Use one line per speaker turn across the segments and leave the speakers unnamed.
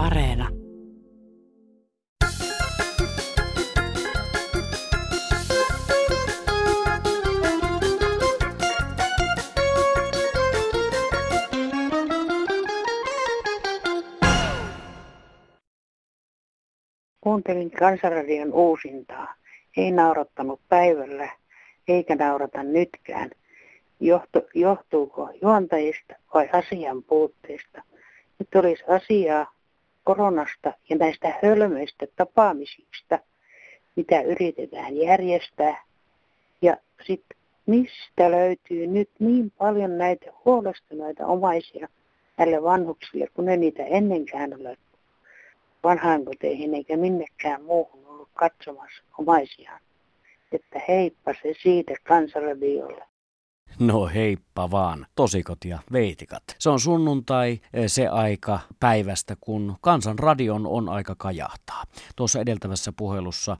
Areena.
Kuuntelin Kansanradion uusintaa. Ei naurattanut päivällä, eikä naurata nytkään. Johtu, johtuuko juontajista vai asian puutteesta? Nyt olisi asiaa koronasta ja näistä hölmöistä tapaamisista, mitä yritetään järjestää. Ja sitten mistä löytyy nyt niin paljon näitä huolestuneita omaisia näille vanhuksille, kun ne niitä ennenkään ole vanhainkoteihin eikä minnekään muuhun ollut katsomassa omaisiaan. Että heippa se siitä kansanradiolle.
No heippa vaan, tosikot ja veitikat. Se on sunnuntai eh, se aika päivästä, kun kansanradion on aika kajahtaa. Tuossa edeltävässä puhelussa äh,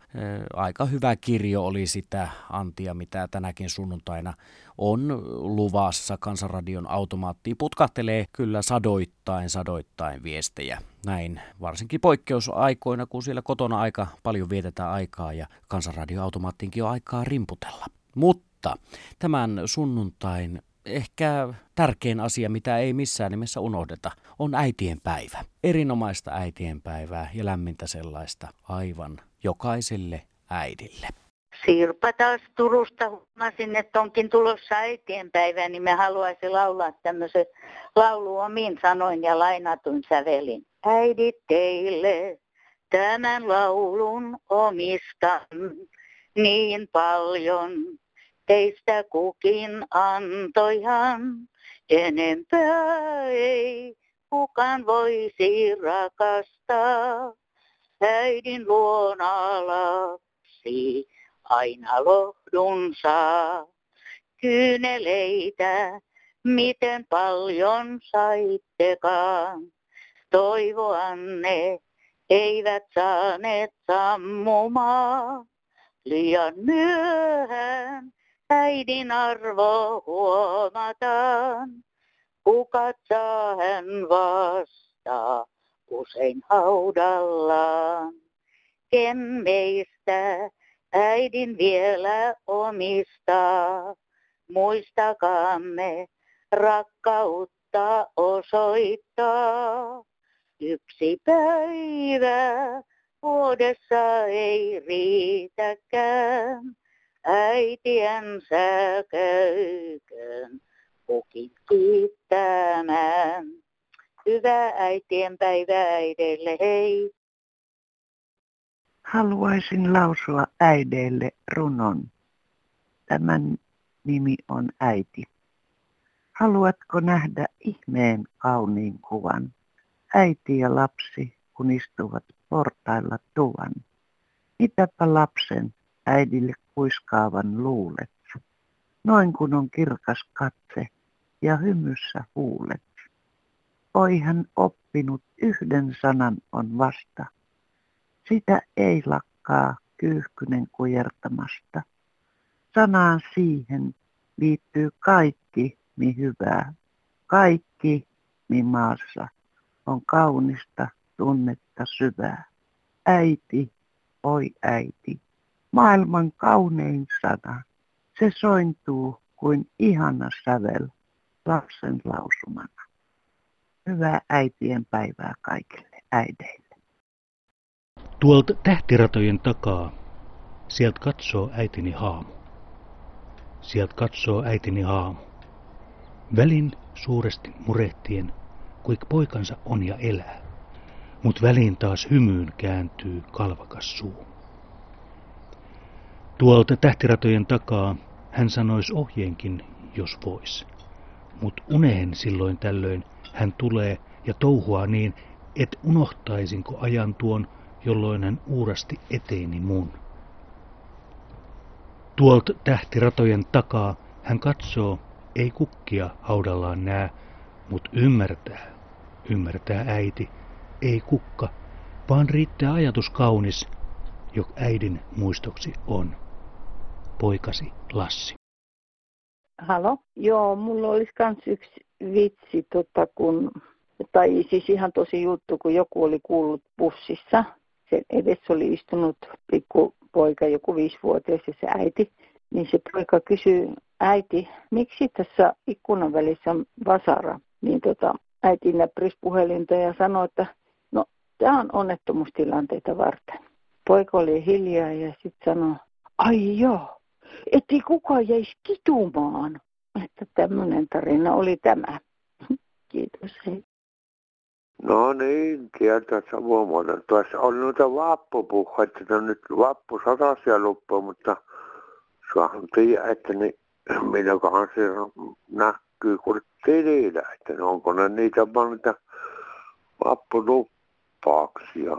aika hyvä kirjo oli sitä antia, mitä tänäkin sunnuntaina on luvassa. Kansanradion automaattiin putkahtelee kyllä sadoittain, sadoittain viestejä. Näin varsinkin poikkeusaikoina, kun siellä kotona aika paljon vietetään aikaa ja kansanradioautomaattiinkin on aikaa rimputella. Mutta mutta tämän sunnuntain ehkä tärkein asia, mitä ei missään nimessä unohdeta, on äitien päivä. Erinomaista äitien päivää ja lämmintä sellaista aivan jokaiselle äidille.
Sirpa taas Turusta huomasin, että onkin tulossa äitienpäivä, niin me haluaisin laulaa tämmöisen laulu omiin sanoin ja lainatun sävelin. Äidit teille tämän laulun omistan niin paljon, Teistä kukin antoihan, enempää ei kukaan voisi rakastaa. Äidin luona lapsi aina lohdun saa. Kyyneleitä, miten paljon saittekaan. Toivoanne eivät saaneet sammumaan. Liian myöhään äidin arvo huomataan. Kukat saa hän vastaa usein haudallaan. Ken meistä äidin vielä omistaa, muistakaamme rakkautta osoittaa. Yksi päivä vuodessa ei riitäkään äitiensä köyköön kukin kiittämään. Hyvää äitien päivää äideille, hei!
Haluaisin lausua äideille runon. Tämän nimi on äiti. Haluatko nähdä ihmeen kauniin kuvan? Äiti ja lapsi, kun istuvat portailla tuvan. Mitäpä lapsen äidille kuiskaavan luulet. Noin kun on kirkas katse ja hymyssä huulet. Oi hän oppinut yhden sanan on vasta. Sitä ei lakkaa kyyhkynen kujertamasta. Sanaan siihen liittyy kaikki, mi hyvää. Kaikki, mi maassa on kaunista tunnetta syvää. Äiti, oi äiti, maailman kaunein sana. Se sointuu kuin ihana sävel lapsen lausumana. Hyvää äitien päivää kaikille äideille.
Tuolta tähtiratojen takaa, sieltä katsoo äitini haamu. Sieltä katsoo äitini haamu. Välin suuresti murehtien, kuik poikansa on ja elää. Mut väliin taas hymyyn kääntyy kalvakas suu. Tuolta tähtiratojen takaa hän sanois ohjeenkin, jos vois. Mut uneen silloin tällöin hän tulee ja touhua niin, et unohtaisinko ajan tuon, jolloin hän uurasti eteeni mun. Tuolta tähtiratojen takaa hän katsoo, ei kukkia haudallaan nää, mut ymmärtää, ymmärtää äiti, ei kukka, vaan riittää ajatus kaunis, jok äidin muistoksi on poikasi Lassi.
Halo? Joo, mulla olisi kans yksi vitsi, tota, kun
Tai siis ihan tosi juttu, kun joku oli kuullut bussissa. Sen edessä oli istunut pikku poika, joku viisivuotias ja se äiti. Niin se poika kysyi, äiti, miksi tässä ikkunan välissä on vasara? Niin tota, äiti näppärisi puhelinta ja sanoi, että no tämä on onnettomuustilanteita varten. Poika oli hiljaa ja sitten sanoi, ai joo, ettei kukaan jäisi kitumaan. Että tämmöinen tarina oli tämä. Kiitos. Hei.
No niin, sieltä Savomuoto. Tuossa on noita vappupuhua, että on nyt vappu satasia loppuun, mutta saahan tiedä, että niin, milloinkohan se näkyy tilillä, että onko ne niitä vaan niitä vappuluppauksia.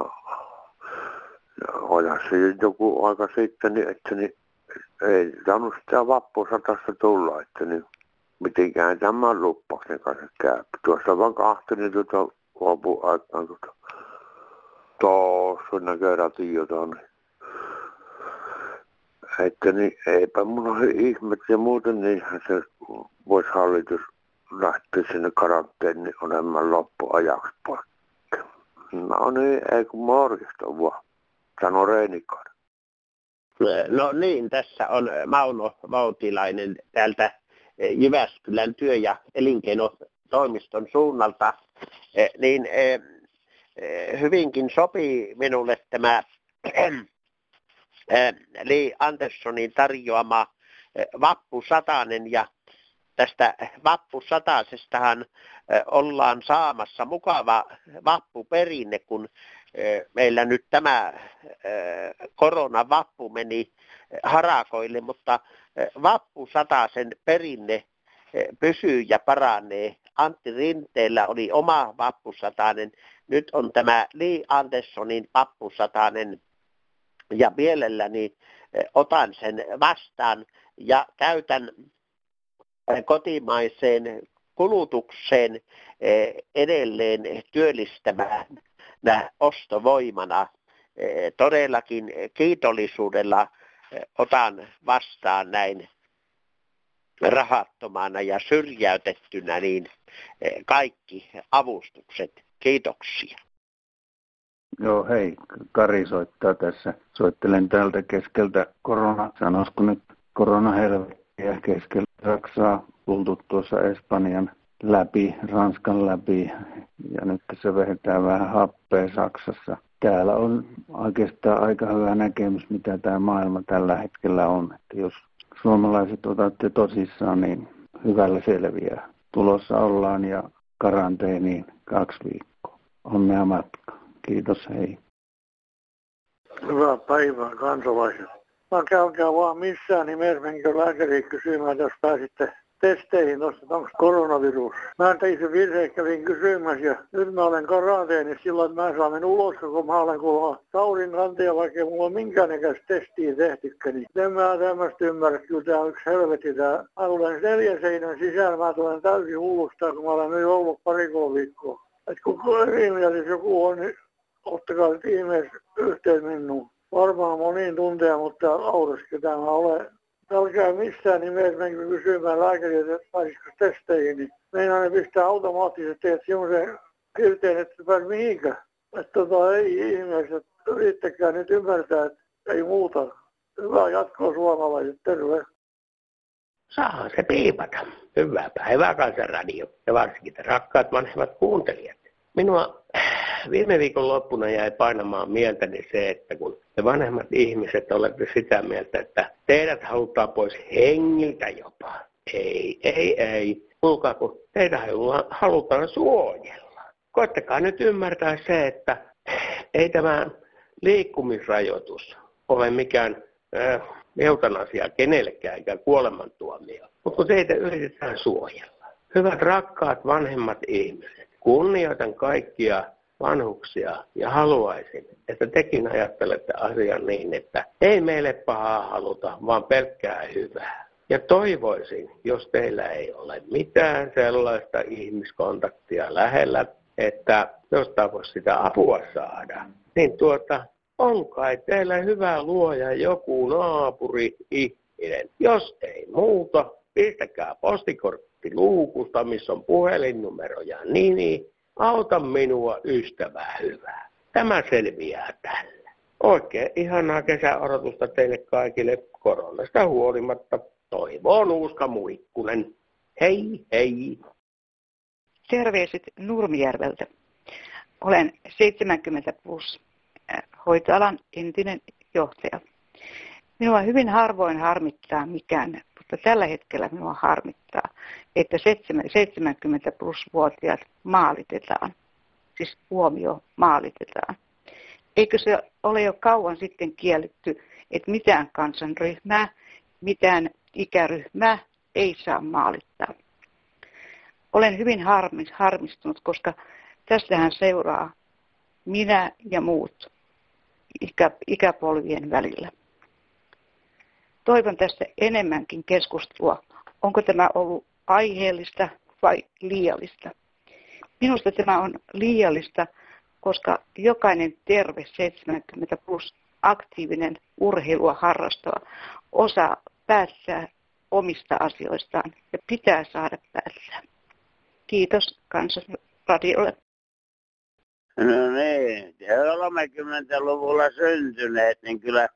Ja se joku aika sitten, niin, että niin, ei saanut sitä vappusatasta tulla, että niin, mitenkään tämän luppauksen kanssa käy. Tuossa vaan kahtelin tuota lopun aikaan tuota tuossa näköjään jotain. Niin. Että niin, eipä mulla ole ihmet ja muuten niinhän se voisi hallitus lähteä sinne karanteeniin olemaan loppuajaksi pois. No niin, ei kun morjesta vaan, sano Reinikaari.
No niin, tässä on Mauno Vautilainen täältä Jyväskylän työ- ja elinkeinotoimiston suunnalta. Niin hyvinkin sopii minulle tämä Lee Andersonin tarjoama vappusatanen ja tästä vappusataisestahan ollaan saamassa mukava vappuperinne, kun meillä nyt tämä koronavappu meni harakoille, mutta vappusataisen perinne pysyy ja paranee. Antti Rinteellä oli oma vappusatainen, nyt on tämä Lee Andersonin vappusatainen ja mielelläni otan sen vastaan ja käytän kotimaiseen kulutukseen edelleen työllistämään ostovoimana. Todellakin kiitollisuudella otan vastaan näin rahattomana ja syrjäytettynä niin kaikki avustukset. Kiitoksia.
Joo, hei, Kari soittaa tässä. Soittelen täältä keskeltä korona, sanoisiko nyt koronahelvettiä keskeltä Saksaa tultu tuossa Espanjan läpi, Ranskan läpi ja nyt se vehetään vähän happea Saksassa. Täällä on oikeastaan aika hyvä näkemys, mitä tämä maailma tällä hetkellä on. Että jos suomalaiset otatte tosissaan, niin hyvällä selviää. Tulossa ollaan ja karanteeniin kaksi viikkoa. Onnea matka. Kiitos, hei.
Hyvää päivää kansalaiset. Mä käykää vaan missään nimessä menkö lääkäriin kysymään, jos pääsitte testeihin onko koronavirus. Mä tein sen virheen, kävin kysymässä ja nyt mä olen karanteenissa silloin, että mä saan mennä ulos, kun mä olen kuulemma taudin kantaja, vaikka mulla ole minkäännäköistä testiä tehtykään. Niin en mä tämmöistä ymmärrä, kyllä tää on yksi helvetti tää. Mä tulen neljän seinän sisällä, mä tulen täysin hullusta, kun mä olen nyt ollut pari kolme viikkoa. Et kun ihmeessä joku on, niin ottakaa nyt ihmeessä yhteen minuun. Varmaan moniin tunteja, mutta auraskin tämä olen älkää missään nimessä menkö kysymään lääkäriä, että pääsisikö testeihin, niin meinaa ne pistää automaattisesti teet semmoisen kirteen, että se pääsi mihinkään. Että tota, ei ihmeessä, että yrittäkää nyt ymmärtää, että ei muuta. Hyvää jatkoa suomalaiset, terve.
Saa se piipata. Hyvää päivää Kansanradio ja varsinkin rakkaat vanhemmat kuuntelijat. Minua viime viikon loppuna jäi painamaan mieltäni se, että kun te vanhemmat ihmiset olette sitä mieltä, että teidät halutaan pois hengiltä jopa. Ei, ei, ei. Kuulkaa, kun teitä halutaan suojella. Koittakaa nyt ymmärtää se, että ei tämä liikkumisrajoitus ole mikään äh, eutanasia kenellekään eikä kuolemantuomio. Mutta kun teitä yritetään suojella. Hyvät rakkaat vanhemmat ihmiset, kunnioitan kaikkia vanhuksia ja haluaisin, että tekin ajattelette asian niin, että ei meille pahaa haluta, vaan pelkkää hyvää. Ja toivoisin, jos teillä ei ole mitään sellaista ihmiskontaktia lähellä, että jostain voisi sitä apua saada, niin tuota, on kai teillä hyvä luoja joku naapuri ihminen. Jos ei muuta, pistäkää postikortti luukusta, missä on puhelinnumero ja nimi, Auta minua, ystävää hyvää. Tämä selviää tällä. Oikein ihanaa kesäodotusta teille kaikille koronasta huolimatta. Toivoon Uuska Muikkunen. Hei hei!
Terveiset Nurmijärveltä. Olen 70 plus äh, hoitoalan entinen johtaja. Minua hyvin harvoin harmittaa mikään, mutta tällä hetkellä minua harmittaa, että 70 plus vuotiaat maalitetaan. Siis huomio maalitetaan. Eikö se ole jo kauan sitten kielletty, että mitään kansanryhmää, mitään ikäryhmää ei saa maalittaa. Olen hyvin harmistunut, koska tästähän seuraa minä ja muut ikä, ikäpolvien välillä. Toivon tästä enemmänkin keskustelua. Onko tämä ollut aiheellista vai liiallista? Minusta tämä on liiallista, koska jokainen terve 70 plus aktiivinen urheilua harrastava osaa päättää omista asioistaan ja pitää saada päättää. Kiitos Kansanradiolle.
No niin, 30-luvulla syntyneet, niin kyllä,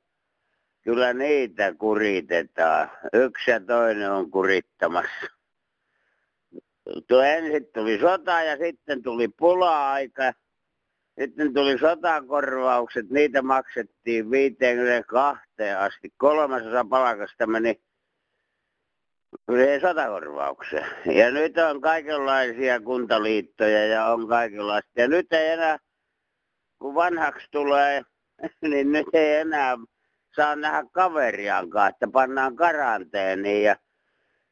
kyllä niitä kuritetaan. Yksi ja toinen on kurittamassa. Tuo ensin tuli sota ja sitten tuli pula-aika. Sitten tuli sotakorvaukset, niitä maksettiin 52 asti. Kolmasosa palkasta meni sotakorvaukseen. Ja nyt on kaikenlaisia kuntaliittoja ja on kaikenlaista. Ja nyt ei enää, kun vanhaksi tulee, niin nyt ei enää saa nähdä kaveriaankaan, että pannaan karanteeniin. Ja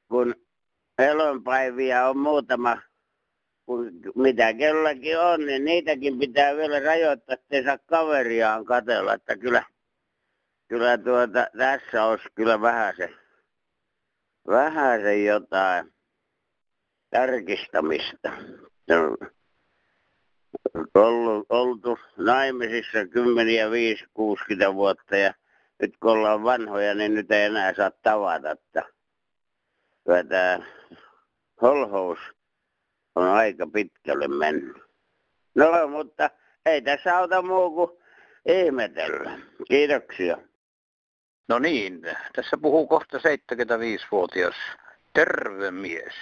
kun elonpäiviä on muutama, kun mitä kelläkin on, niin niitäkin pitää vielä rajoittaa, ettei saa kaveriaan katella. Että kyllä, kyllä tuota, tässä olisi kyllä vähän se vähän se jotain tarkistamista. Ollut, oltu naimisissa kymmeniä, viisi, kuusikymmentä vuotta ja nyt kun ollaan vanhoja, niin nyt ei enää saa tavata. Että tämä holhous on aika pitkälle mennyt. No, mutta ei tässä auta muu kuin ihmetellä. Kiitoksia.
No niin, tässä puhuu kohta 75-vuotias terve mies.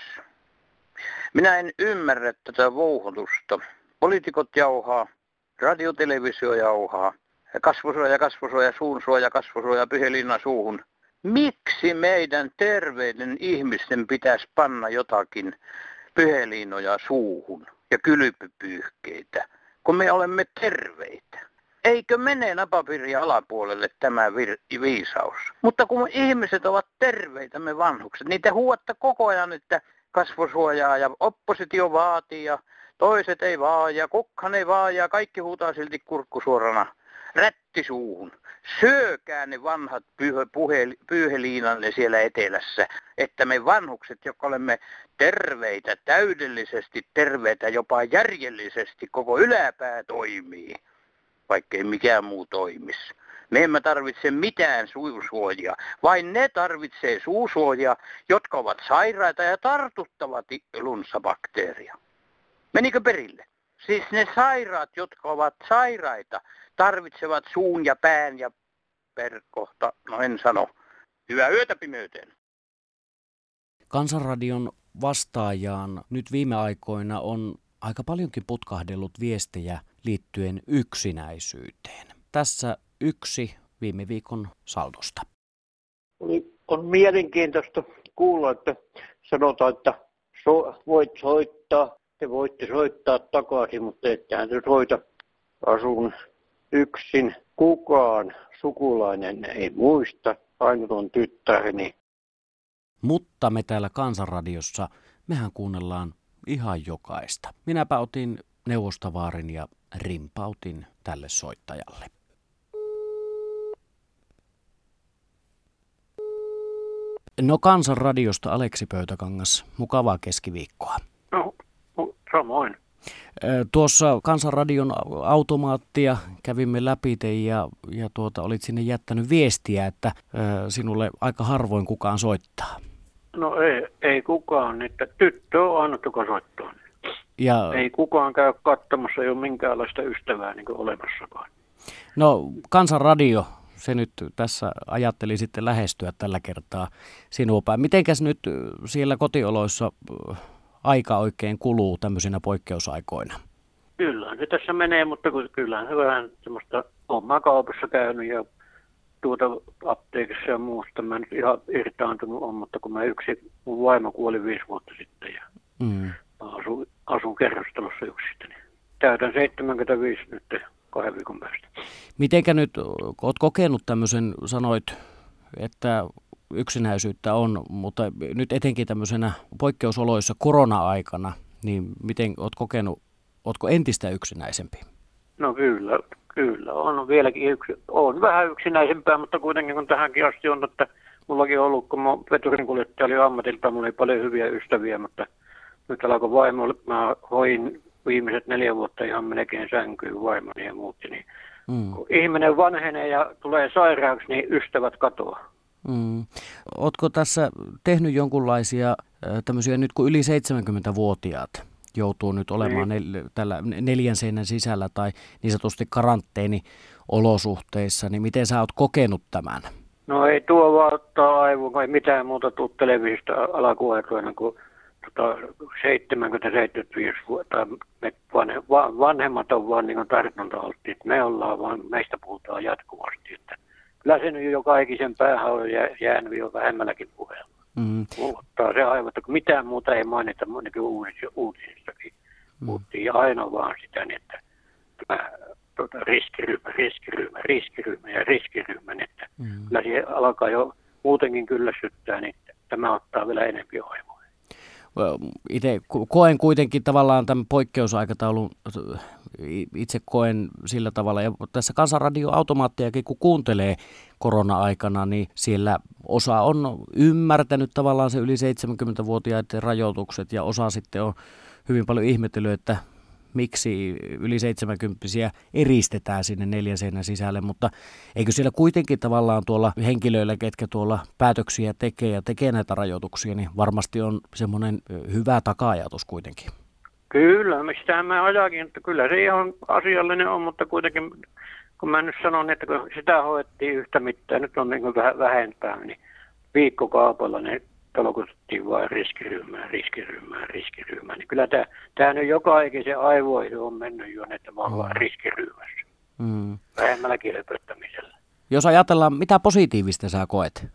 Minä en ymmärrä tätä vouhotusta. Poliitikot jauhaa, radiotelevisio jauhaa, kasvosuoja, kasvosuoja, suunsuoja, kasvosuoja, pyhelinna suuhun. Miksi meidän terveiden ihmisten pitäisi panna jotakin pyhelinoja suuhun ja kylpypyyhkeitä, kun me olemme terveitä? Eikö mene napapiirin alapuolelle tämä vir- viisaus? Mutta kun ihmiset ovat terveitä, me vanhukset, te huuatte koko ajan, että kasvosuojaa ja oppositio vaatii ja toiset ei vaan ja kukhan ei vaan ja kaikki huutaa silti kurkkusuorana rättisuuhun. Syökää ne vanhat pyyheliinanne siellä etelässä, että me vanhukset, jotka olemme terveitä, täydellisesti terveitä, jopa järjellisesti, koko yläpää toimii vaikkei mikään muu toimisi. Me emme tarvitse mitään suusuojia, vain ne tarvitsee suusuojia, jotka ovat sairaita ja tartuttavat lunssabakteeria. Menikö perille? Siis ne sairaat, jotka ovat sairaita, tarvitsevat suun ja pään ja perkohta, no en sano. Hyvää yötä pimeyteen.
Kansanradion vastaajaan nyt viime aikoina on aika paljonkin putkahdellut viestejä liittyen yksinäisyyteen. Tässä yksi viime viikon saldosta.
On mielenkiintoista kuulla, että sanotaan, että so, voit soittaa, te voitte soittaa takaisin, mutta ettehän te soita. Asun yksin. Kukaan sukulainen ei muista, ainut on tyttäreni.
Mutta me täällä Kansanradiossa, mehän kuunnellaan ihan jokaista. Minäpä otin neuvostavaarin ja rimpautin tälle soittajalle. No Kansanradiosta Aleksi Pöytäkangas, mukavaa keskiviikkoa.
No, no samoin.
Tuossa Kansanradion automaattia kävimme läpi ja, ja tuota, olit sinne jättänyt viestiä, että sinulle aika harvoin kukaan soittaa.
No ei, ei kukaan, että tyttö on ainut, joka soittaa. Ja... Ei kukaan käy katsomassa, ei ole minkäänlaista ystävää niin olemassakaan.
No Kansanradio, se nyt tässä ajatteli sitten lähestyä tällä kertaa sinua päin. Mitenkäs nyt siellä kotioloissa aika oikein kuluu tämmöisinä poikkeusaikoina?
Kyllä, se tässä menee, mutta kyllähän se vähän semmoista omaa kaupassa käynyt ja tuota apteekissa ja muusta. Mä nyt ihan irtaantunut on, mutta kun mä yksi, mun vaimo kuoli viisi vuotta sitten ja mm. asun, asun kerrostalossa yksin, niin täytän 75 nyt kahden viikon päästä.
Mitenkä nyt, oot kokenut tämmöisen, sanoit, että yksinäisyyttä on, mutta nyt etenkin tämmöisenä poikkeusoloissa korona-aikana, niin miten oot kokenut, ootko entistä yksinäisempi?
No kyllä, kyllä on vieläkin yksi, on vähän yksinäisempää, mutta kuitenkin kun tähänkin asti on, että mullakin on ollut, kun mä veturinkuljettaja oli ammatilta, mulla oli paljon hyviä ystäviä, mutta nyt alkoi vaimo, mä hoin viimeiset neljä vuotta ihan melkein sänkyyn vaimoni ja muut, niin mm. kun ihminen vanhenee ja tulee sairaaksi, niin ystävät katoaa.
Mm. Oletko tässä tehnyt jonkunlaisia tämmöisiä nyt kun yli 70-vuotiaat joutuu nyt olemaan niin. nel, tällä neljän seinän sisällä tai niin sanotusti karanteeniolosuhteissa, niin miten sä oot kokenut tämän?
No ei tuo vaan ottaa aivoon, ei mitään muuta tuu televisiosta alakuaikoina kuin tota, 70-75 vuotta. Me vanhe, vanhemmat on vaan niin tartunta Me ollaan vaan, meistä puhutaan jatkuvasti. Että kyllä se nyt jo kaikisen päähän on jäänyt jo vähemmälläkin puheella. Mm. Se aivan, että mitään muuta ei mainita uutis, uutisissakin. Mm. Puhuttiin aina vaan sitä, niin että tämä tuota, riskiryhmä, riskiryhmä, riskiryhmä ja riskiryhmä, niin että mm. kyllä se alkaa jo muutenkin kyllästyttää, niin tämä ottaa vielä enemmän aivoa
itse koen kuitenkin tavallaan tämän poikkeusaikataulun, itse koen sillä tavalla, ja tässä kansanradioautomaattiakin kun kuuntelee korona-aikana, niin siellä osa on ymmärtänyt tavallaan se yli 70-vuotiaiden rajoitukset, ja osa sitten on hyvin paljon ihmetellyt, että miksi yli 70 eristetään sinne neljän seinän sisälle, mutta eikö siellä kuitenkin tavallaan tuolla henkilöillä, ketkä tuolla päätöksiä tekee ja tekee näitä rajoituksia, niin varmasti on semmoinen hyvä taka-ajatus kuitenkin.
Kyllä, mistä mä ajakin, että kyllä se ihan asiallinen on, mutta kuitenkin kun mä nyt sanon, että kun sitä hoettiin yhtä mitään, nyt on niin vähän vähentää, niin viikkokaupalla niin tolkutettiin vain riskiryhmään, riskiryhmään, riskiryhmään. Niin kyllä tämä, tämä nyt joka ikisen aivoihin on mennyt jo, että me ollaan riskiryhmässä. Mm. Vähemmälläkin höpöttämisellä.
Jos ajatellaan, mitä positiivista sä koet?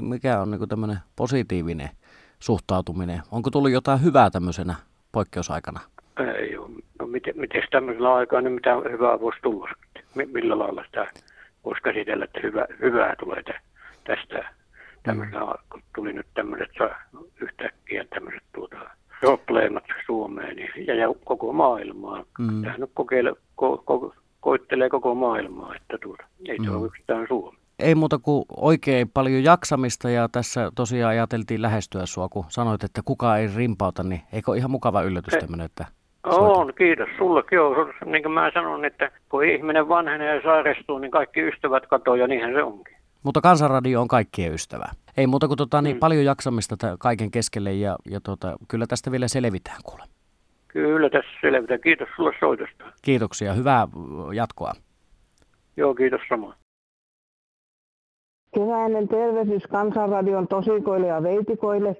Mikä on niin tämmöinen positiivinen suhtautuminen? Onko tullut jotain hyvää tämmöisenä poikkeusaikana?
Ei ole. No miten, miten tämmöisellä aikaa, niin mitä hyvää voisi tulla? Millä lailla sitä voisi käsitellä, että hyvä, hyvää tulee tästä tämmöisellä, mm. kun tuli nyt tämmöiset yhtäkkiä tämmöiset tuota, probleemat Suomeen niin, ja, ja koko maailmaa. Mm. Tämähän nyt kokeile, ko, ko, koittelee koko maailmaa, että tuota, ei mm. se ole yksistään Suomi.
Ei muuta kuin oikein paljon jaksamista ja tässä tosiaan ajateltiin lähestyä sua, kun sanoit, että kukaan ei rimpauta, niin eikö ihan mukava yllätys tämmöinen, että
on, kiitos sullekin. Joo, niin kuin mä sanon, että kun ihminen vanhenee ja sairastuu, niin kaikki ystävät katoaa ja niinhän se onkin.
Mutta Kansanradio on kaikkien ystävä. Ei muuta kuin tota, niin mm. paljon jaksamista kaiken keskelle ja, ja tota, kyllä tästä vielä selvitään kuule.
Kyllä tässä selvitään. Kiitos sulle soitosta.
Kiitoksia. Hyvää jatkoa.
Joo, kiitos samoin.
Keväinen tervehdys Kansanradion tosikoille ja veitikoille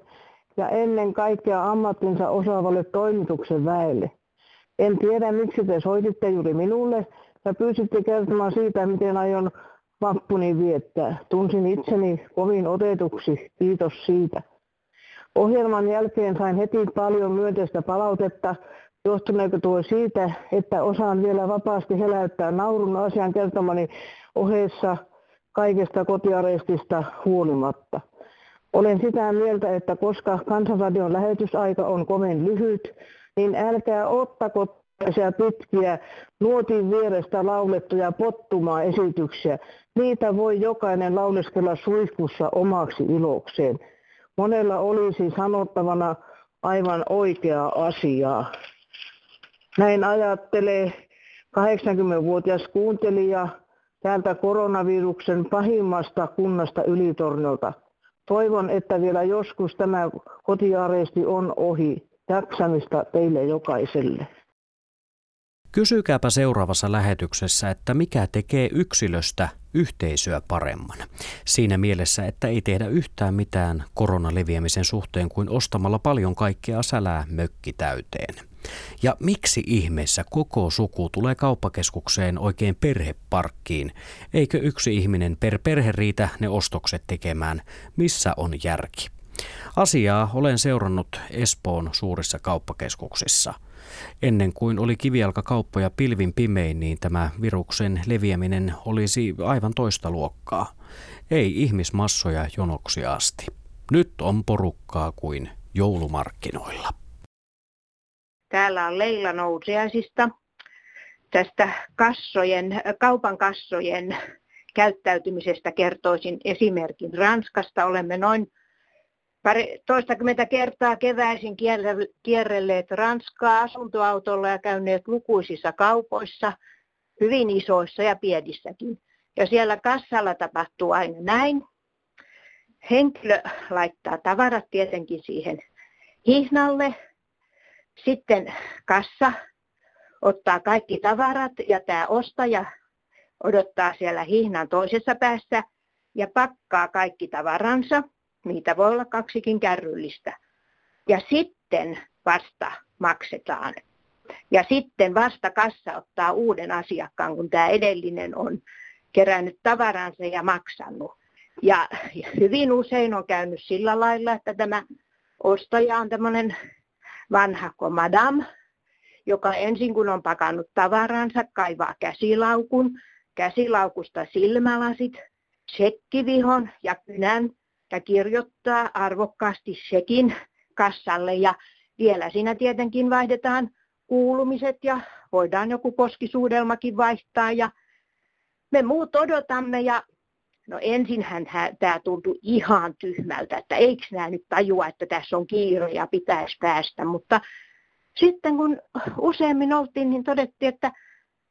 ja ennen kaikkea ammattinsa osaavalle toimituksen väelle. En tiedä, miksi te soititte juuri minulle ja pyysitte kertomaan siitä, miten aion vappuni viettää. Tunsin itseni kovin otetuksi, kiitos siitä. Ohjelman jälkeen sain heti paljon myönteistä palautetta, johtuneeko tuo siitä, että osaan vielä vapaasti heläyttää naurun asian kertomani ohessa kaikesta kotiarestista huolimatta. Olen sitä mieltä, että koska Kansanradion lähetysaika on kovin lyhyt, niin älkää ottako tällaisia pitkiä nuotin vierestä laulettuja pottumaa esityksiä. Niitä voi jokainen lauleskella suihkussa omaksi ilokseen. Monella olisi sanottavana aivan oikeaa asiaa. Näin ajattelee 80-vuotias kuuntelija täältä koronaviruksen pahimmasta kunnasta Ylitornolta. Toivon, että vielä joskus tämä kotiaresti on ohi. jaksamista teille jokaiselle.
Kysykääpä seuraavassa lähetyksessä, että mikä tekee yksilöstä yhteisöä paremman. Siinä mielessä, että ei tehdä yhtään mitään koronaleviämisen suhteen kuin ostamalla paljon kaikkea sälää mökki täyteen. Ja miksi ihmeessä koko suku tulee kauppakeskukseen oikein perheparkkiin? Eikö yksi ihminen per perhe riitä ne ostokset tekemään? Missä on järki? Asiaa olen seurannut Espoon suurissa kauppakeskuksissa – Ennen kuin oli kivijalkakauppoja pilvin pimein, niin tämä viruksen leviäminen olisi aivan toista luokkaa. Ei ihmismassoja jonoksi asti. Nyt on porukkaa kuin joulumarkkinoilla.
Täällä on Leila Nousiaisista. Tästä kassojen, kaupan kassojen käyttäytymisestä kertoisin esimerkin Ranskasta. Olemme noin pari, toistakymmentä kertaa keväisin kierrelleet Ranskaa asuntoautolla ja käyneet lukuisissa kaupoissa, hyvin isoissa ja pienissäkin. Ja siellä kassalla tapahtuu aina näin. Henkilö laittaa tavarat tietenkin siihen hihnalle. Sitten kassa ottaa kaikki tavarat ja tämä ostaja odottaa siellä hihnan toisessa päässä ja pakkaa kaikki tavaransa – Niitä voi olla kaksikin kärryllistä. Ja sitten vasta maksetaan. Ja sitten vasta kassa ottaa uuden asiakkaan, kun tämä edellinen on kerännyt tavaransa ja maksanut. Ja hyvin usein on käynyt sillä lailla, että tämä ostaja on tämmöinen vanha madam, joka ensin kun on pakannut tavaransa, kaivaa käsilaukun, käsilaukusta silmälasit, sekkivihon ja kynän ja kirjoittaa arvokkaasti sekin kassalle. Ja vielä siinä tietenkin vaihdetaan kuulumiset ja voidaan joku poskisuudelmakin vaihtaa. Ja me muut odotamme ja no ensinhän tämä tuntui ihan tyhmältä, että eikö nämä nyt tajua, että tässä on kiire ja pitäisi päästä, mutta sitten kun useammin oltiin, niin todettiin, että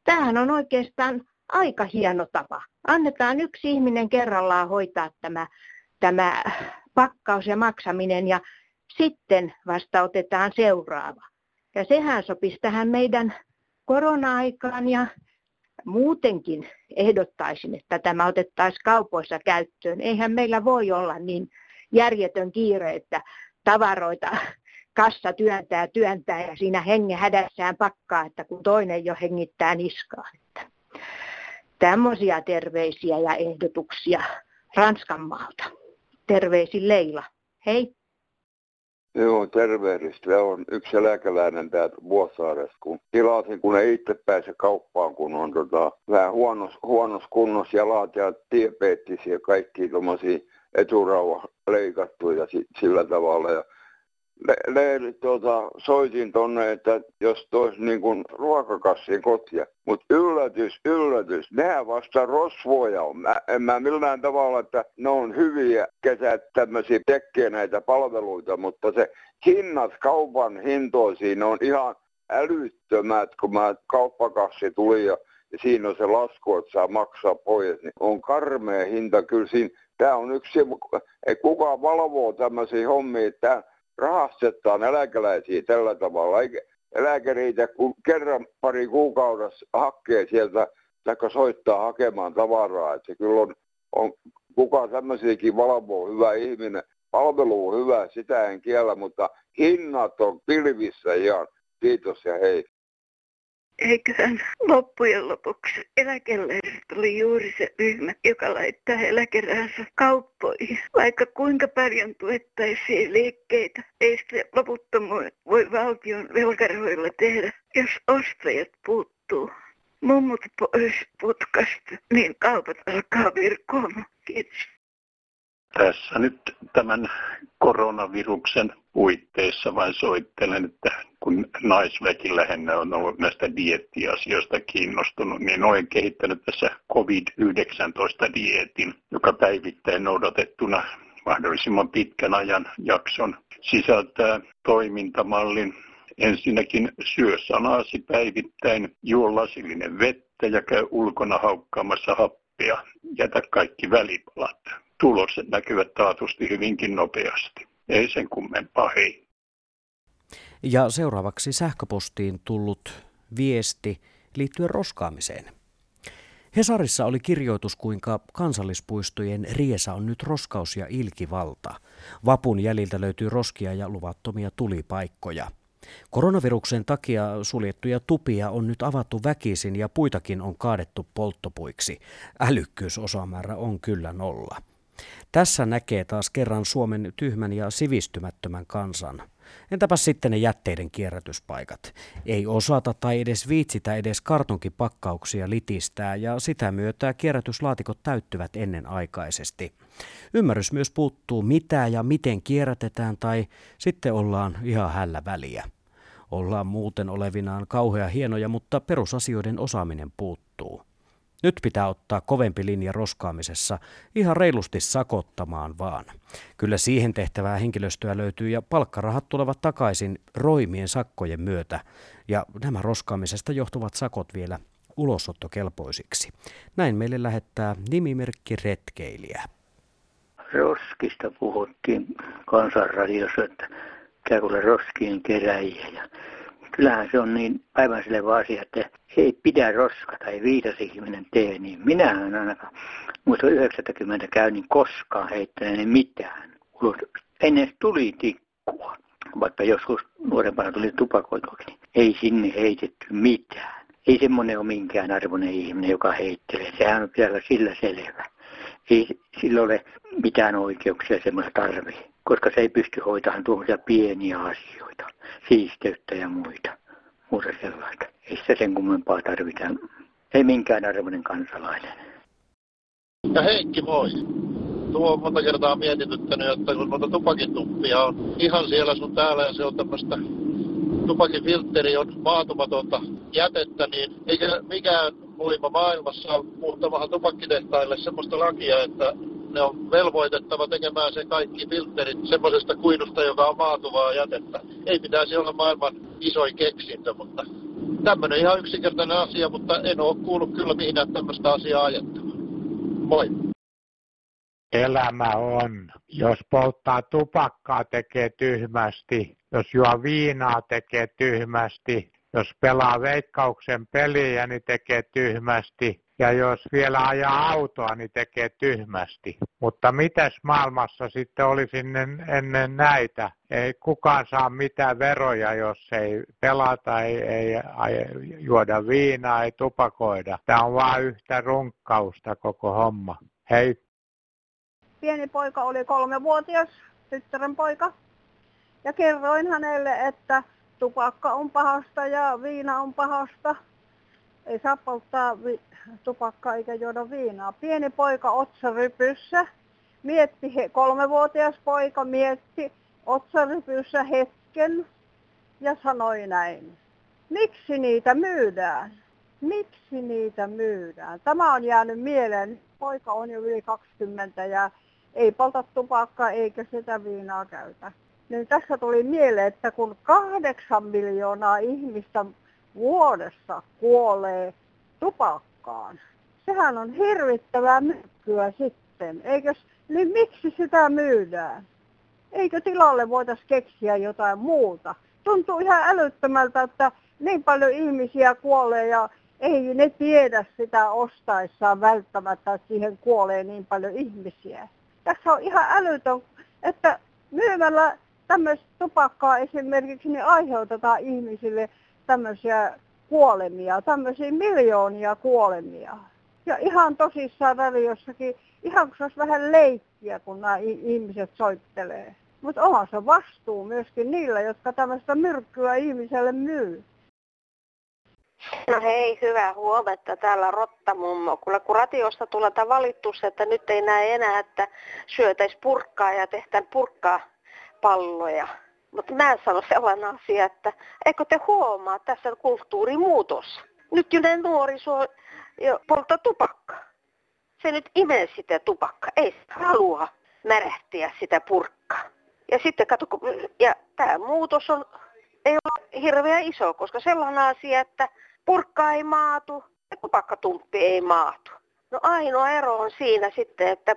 tämähän on oikeastaan aika hieno tapa. Annetaan yksi ihminen kerrallaan hoitaa tämä tämä pakkaus ja maksaminen ja sitten vasta otetaan seuraava. Ja sehän sopisi tähän meidän korona-aikaan ja muutenkin ehdottaisin, että tämä otettaisiin kaupoissa käyttöön. Eihän meillä voi olla niin järjetön kiire, että tavaroita kassa työntää työntää ja siinä hengen hädässään pakkaa, että kun toinen jo hengittää niskaa. Että tämmöisiä terveisiä ja ehdotuksia Ranskan maalta. Terveisin Leila. Hei.
Joo, tervehdistä. Se on yksi eläkeläinen täältä Vuosaaresta, kun tilasin, kun ei itse pääse kauppaan, kun on tota, vähän huonos, huonos kunnossa jalat ja diabeettisia, kaikki tuommoisia eturauha leikattu ja sillä tavalla. Ja le, tuota, soitin tonne, että jos tois niin kuin ruokakassin kotia. Mutta yllätys, yllätys, nehän vasta rosvoja on. Mä, en mä millään tavalla, että ne on hyviä kesät tämmöisiä tekee näitä palveluita, mutta se hinnat kaupan hintoisiin on ihan älyttömät, kun mä kauppakassi tuli ja, ja siinä on se lasku, että saa maksaa pois, niin on karmea hinta. Kyllä siinä, tämä on yksi, ei kukaan valvoo tämmöisiä hommia, että rahastetaan eläkeläisiä tällä tavalla. Eikä eläkäriitä kun kerran pari kuukaudessa hakkee sieltä tai soittaa hakemaan tavaraa. Että se kyllä on, on kuka tämmöisiäkin valvoo hyvä ihminen. Palvelu on hyvä, sitä en kiellä, mutta hinnat on pilvissä ihan. Kiitos ja hei
eiköhän loppujen lopuksi eläkeläiset oli juuri se ryhmä, joka laittaa eläkeräänsä kauppoihin. Vaikka kuinka paljon tuettaisiin liikkeitä, ei sitä loputtomuuden voi valtion velkaroilla tehdä, jos ostajat puuttuu. Mummut pois putkasta, niin kaupat alkaa virkoamaan. Kiitos
tässä nyt tämän koronaviruksen puitteissa vain soittelen, että kun naisväki lähinnä on ollut näistä diettiasioista kiinnostunut, niin olen kehittänyt tässä COVID-19-dietin, joka päivittäin noudatettuna mahdollisimman pitkän ajan jakson sisältää toimintamallin. Ensinnäkin syö sanasi päivittäin, juo lasillinen vettä ja käy ulkona haukkaamassa happea. Jätä kaikki välipalat tulokset näkyvät taatusti hyvinkin nopeasti. Ei sen kummempaa, hei.
Ja seuraavaksi sähköpostiin tullut viesti liittyen roskaamiseen. Hesarissa oli kirjoitus, kuinka kansallispuistojen riesa on nyt roskaus ja ilkivalta. Vapun jäljiltä löytyy roskia ja luvattomia tulipaikkoja. Koronaviruksen takia suljettuja tupia on nyt avattu väkisin ja puitakin on kaadettu polttopuiksi. Älykkyysosamäärä on kyllä nolla. Tässä näkee taas kerran Suomen tyhmän ja sivistymättömän kansan. Entäpä sitten ne jätteiden kierrätyspaikat? Ei osata tai edes viitsitä edes kartonkipakkauksia litistää ja sitä myötä kierrätyslaatikot täyttyvät ennenaikaisesti. Ymmärrys myös puuttuu mitä ja miten kierrätetään tai sitten ollaan ihan hällä väliä. Ollaan muuten olevinaan kauhea hienoja, mutta perusasioiden osaaminen puuttuu. Nyt pitää ottaa kovempi linja roskaamisessa, ihan reilusti sakottamaan vaan. Kyllä siihen tehtävää henkilöstöä löytyy ja palkkarahat tulevat takaisin roimien sakkojen myötä. Ja nämä roskaamisesta johtuvat sakot vielä ulosottokelpoisiksi. Näin meille lähettää nimimerkki retkeilijä.
Roskista puhuttiin kansanradiossa, että käy roskien keräjiä. Kyllähän se on niin aivan selvä asia, että ei pidä roskata, ei viitas ihminen tee, niin minähän ainakaan muista 90 käynnin koskaan heittäneeni mitään. Ulos. Ennen tuli tikkua, vaikka joskus nuorempana tuli tupakoituakin, niin ei sinne heitetty mitään. Ei semmoinen ole minkään arvoinen ihminen, joka heittelee. Sehän on vielä sillä selvä. Ei sillä ole mitään oikeuksia semmoista tarvii, koska se ei pysty hoitamaan tuollaisia pieniä asioita, siisteyttä ja muita, muuta sellaista. Ei sitä sen kummempaa tarvita. Ei minkään arvoinen kansalainen.
Ja Heikki, moi. Tuo on monta kertaa mietityttänyt, että kun monta tupakituppia on ihan siellä sun täällä ja se on tämmöistä tupakin filtteri on maatumatonta jätettä, niin eikä mikään voima maailmassa muuttamahan tupakkitehtaille semmoista lakia, että ne on velvoitettava tekemään se kaikki filterit semmoisesta kuidusta, joka on maatuvaa jätettä. Ei pitäisi olla maailman isoin keksintö, mutta tämmöinen ihan yksinkertainen asia, mutta en ole kuullut kyllä mihin tämmöistä asiaa ajettava. Moi.
Elämä on. Jos polttaa tupakkaa, tekee tyhmästi. Jos juo viinaa, tekee tyhmästi. Jos pelaa veikkauksen peliä, niin tekee tyhmästi. Ja jos vielä ajaa autoa, niin tekee tyhmästi. Mutta mitäs maailmassa sitten olisi ennen, ennen näitä? Ei kukaan saa mitään veroja, jos ei pelata, ei, ei, ei juoda viinaa, ei tupakoida. Tämä on vain yhtä runkkausta koko homma. Hei.
Pieni poika oli kolmevuotias, tyttären poika. Ja kerroin hänelle, että tupakka on pahasta ja viina on pahasta. Ei saa polttaa tupakkaa eikä juoda viinaa. Pieni poika otsarypyssä mietti, kolmevuotias poika mietti otsarypyssä hetken ja sanoi näin. Miksi niitä myydään? Miksi niitä myydään? Tämä on jäänyt mieleen. Poika on jo yli 20 ja ei polta tupakkaa eikä sitä viinaa käytä. Niin tässä tuli mieleen, että kun kahdeksan miljoonaa ihmistä vuodessa kuolee tupakkaan, sehän on hirvittävää myrkkyä sitten. Eikös, niin miksi sitä myydään? Eikö tilalle voitaisiin keksiä jotain muuta? Tuntuu ihan älyttömältä, että niin paljon ihmisiä kuolee ja ei ne tiedä sitä ostaessaan välttämättä, että siihen kuolee niin paljon ihmisiä. Tässä on ihan älytön, että myymällä tämmöistä tupakkaa esimerkiksi, niin aiheutetaan ihmisille tämmöisiä kuolemia, tämmöisiä miljoonia kuolemia. Ja ihan tosissaan radiossakin, ihan kun se olisi vähän leikkiä, kun nämä ihmiset soittelee. Mutta onhan se vastuu myöskin niillä, jotka tämmöistä myrkkyä ihmiselle myy.
No hei, hyvää huomenta. Täällä Rottamummo. Kuule, kun ratiosta tulee valittus, että nyt ei näe enää, että syötäisi purkkaa ja tehtään purkkaa palloja. Mutta mä sano sellainen asia, että eikö te huomaa tässä kulttuurimuutos? Nyt nuoriso jo polttaa tupakkaa. Se nyt imee sitä tupakkaa. Ei se halua märehtiä sitä purkkaa. Ja sitten kato, ja tämä muutos on, ei ole hirveän iso, koska sellainen asia, että purkka ei maatu ja tupakkatumppi ei maatu. No ainoa ero on siinä sitten, että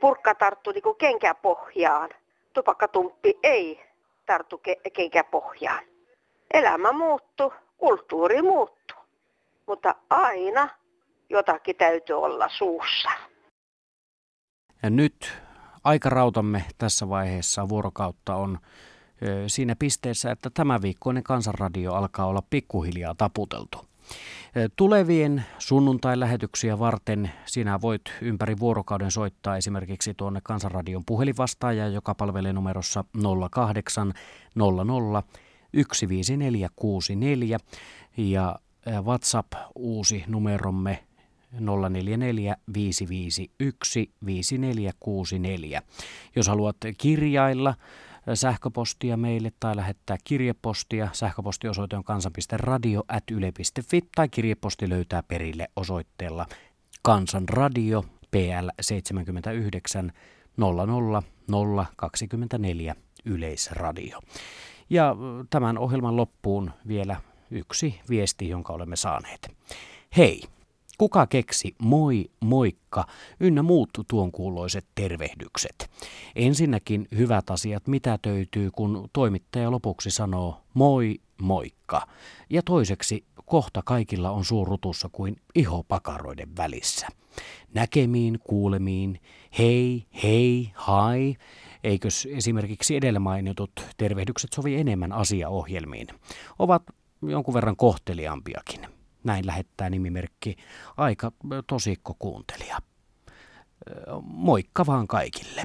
purkka tarttuu niin kenkäpohjaan tupakkatumppi ei tarttu ke- kenkäpohjaan. Elämä muuttuu, kulttuuri muuttuu, mutta aina jotakin täytyy olla suussa.
Ja nyt aikarautamme tässä vaiheessa vuorokautta on siinä pisteessä, että tämä viikkoinen kansanradio alkaa olla pikkuhiljaa taputeltu. Tulevien sunnuntai-lähetyksiä varten sinä voit ympäri vuorokauden soittaa esimerkiksi tuonne Kansanradion puhelinvastaaja, joka palvelee numerossa 08 00 15464 ja WhatsApp uusi numeromme 044 551 5464. Jos haluat kirjailla sähköpostia meille tai lähettää kirjepostia. Sähköpostiosoite on kansan.radio.yle.fi tai kirjeposti löytää perille osoitteella Kansanradio PL 79 00024 Yleisradio. Ja tämän ohjelman loppuun vielä yksi viesti, jonka olemme saaneet. Hei! Kuka keksi moi, moikka ynnä muut tuon kuuloiset tervehdykset? Ensinnäkin hyvät asiat mitä töytyy, kun toimittaja lopuksi sanoo moi, moikka. Ja toiseksi kohta kaikilla on suu rutussa kuin iho pakaroiden välissä. Näkemiin, kuulemiin, hei, hei, hai. Eikös esimerkiksi edellä mainitut tervehdykset sovi enemmän asiaohjelmiin? Ovat jonkun verran kohteliaampiakin. Näin lähettää nimimerkki aika tosikko kuuntelija. Moikka vaan kaikille.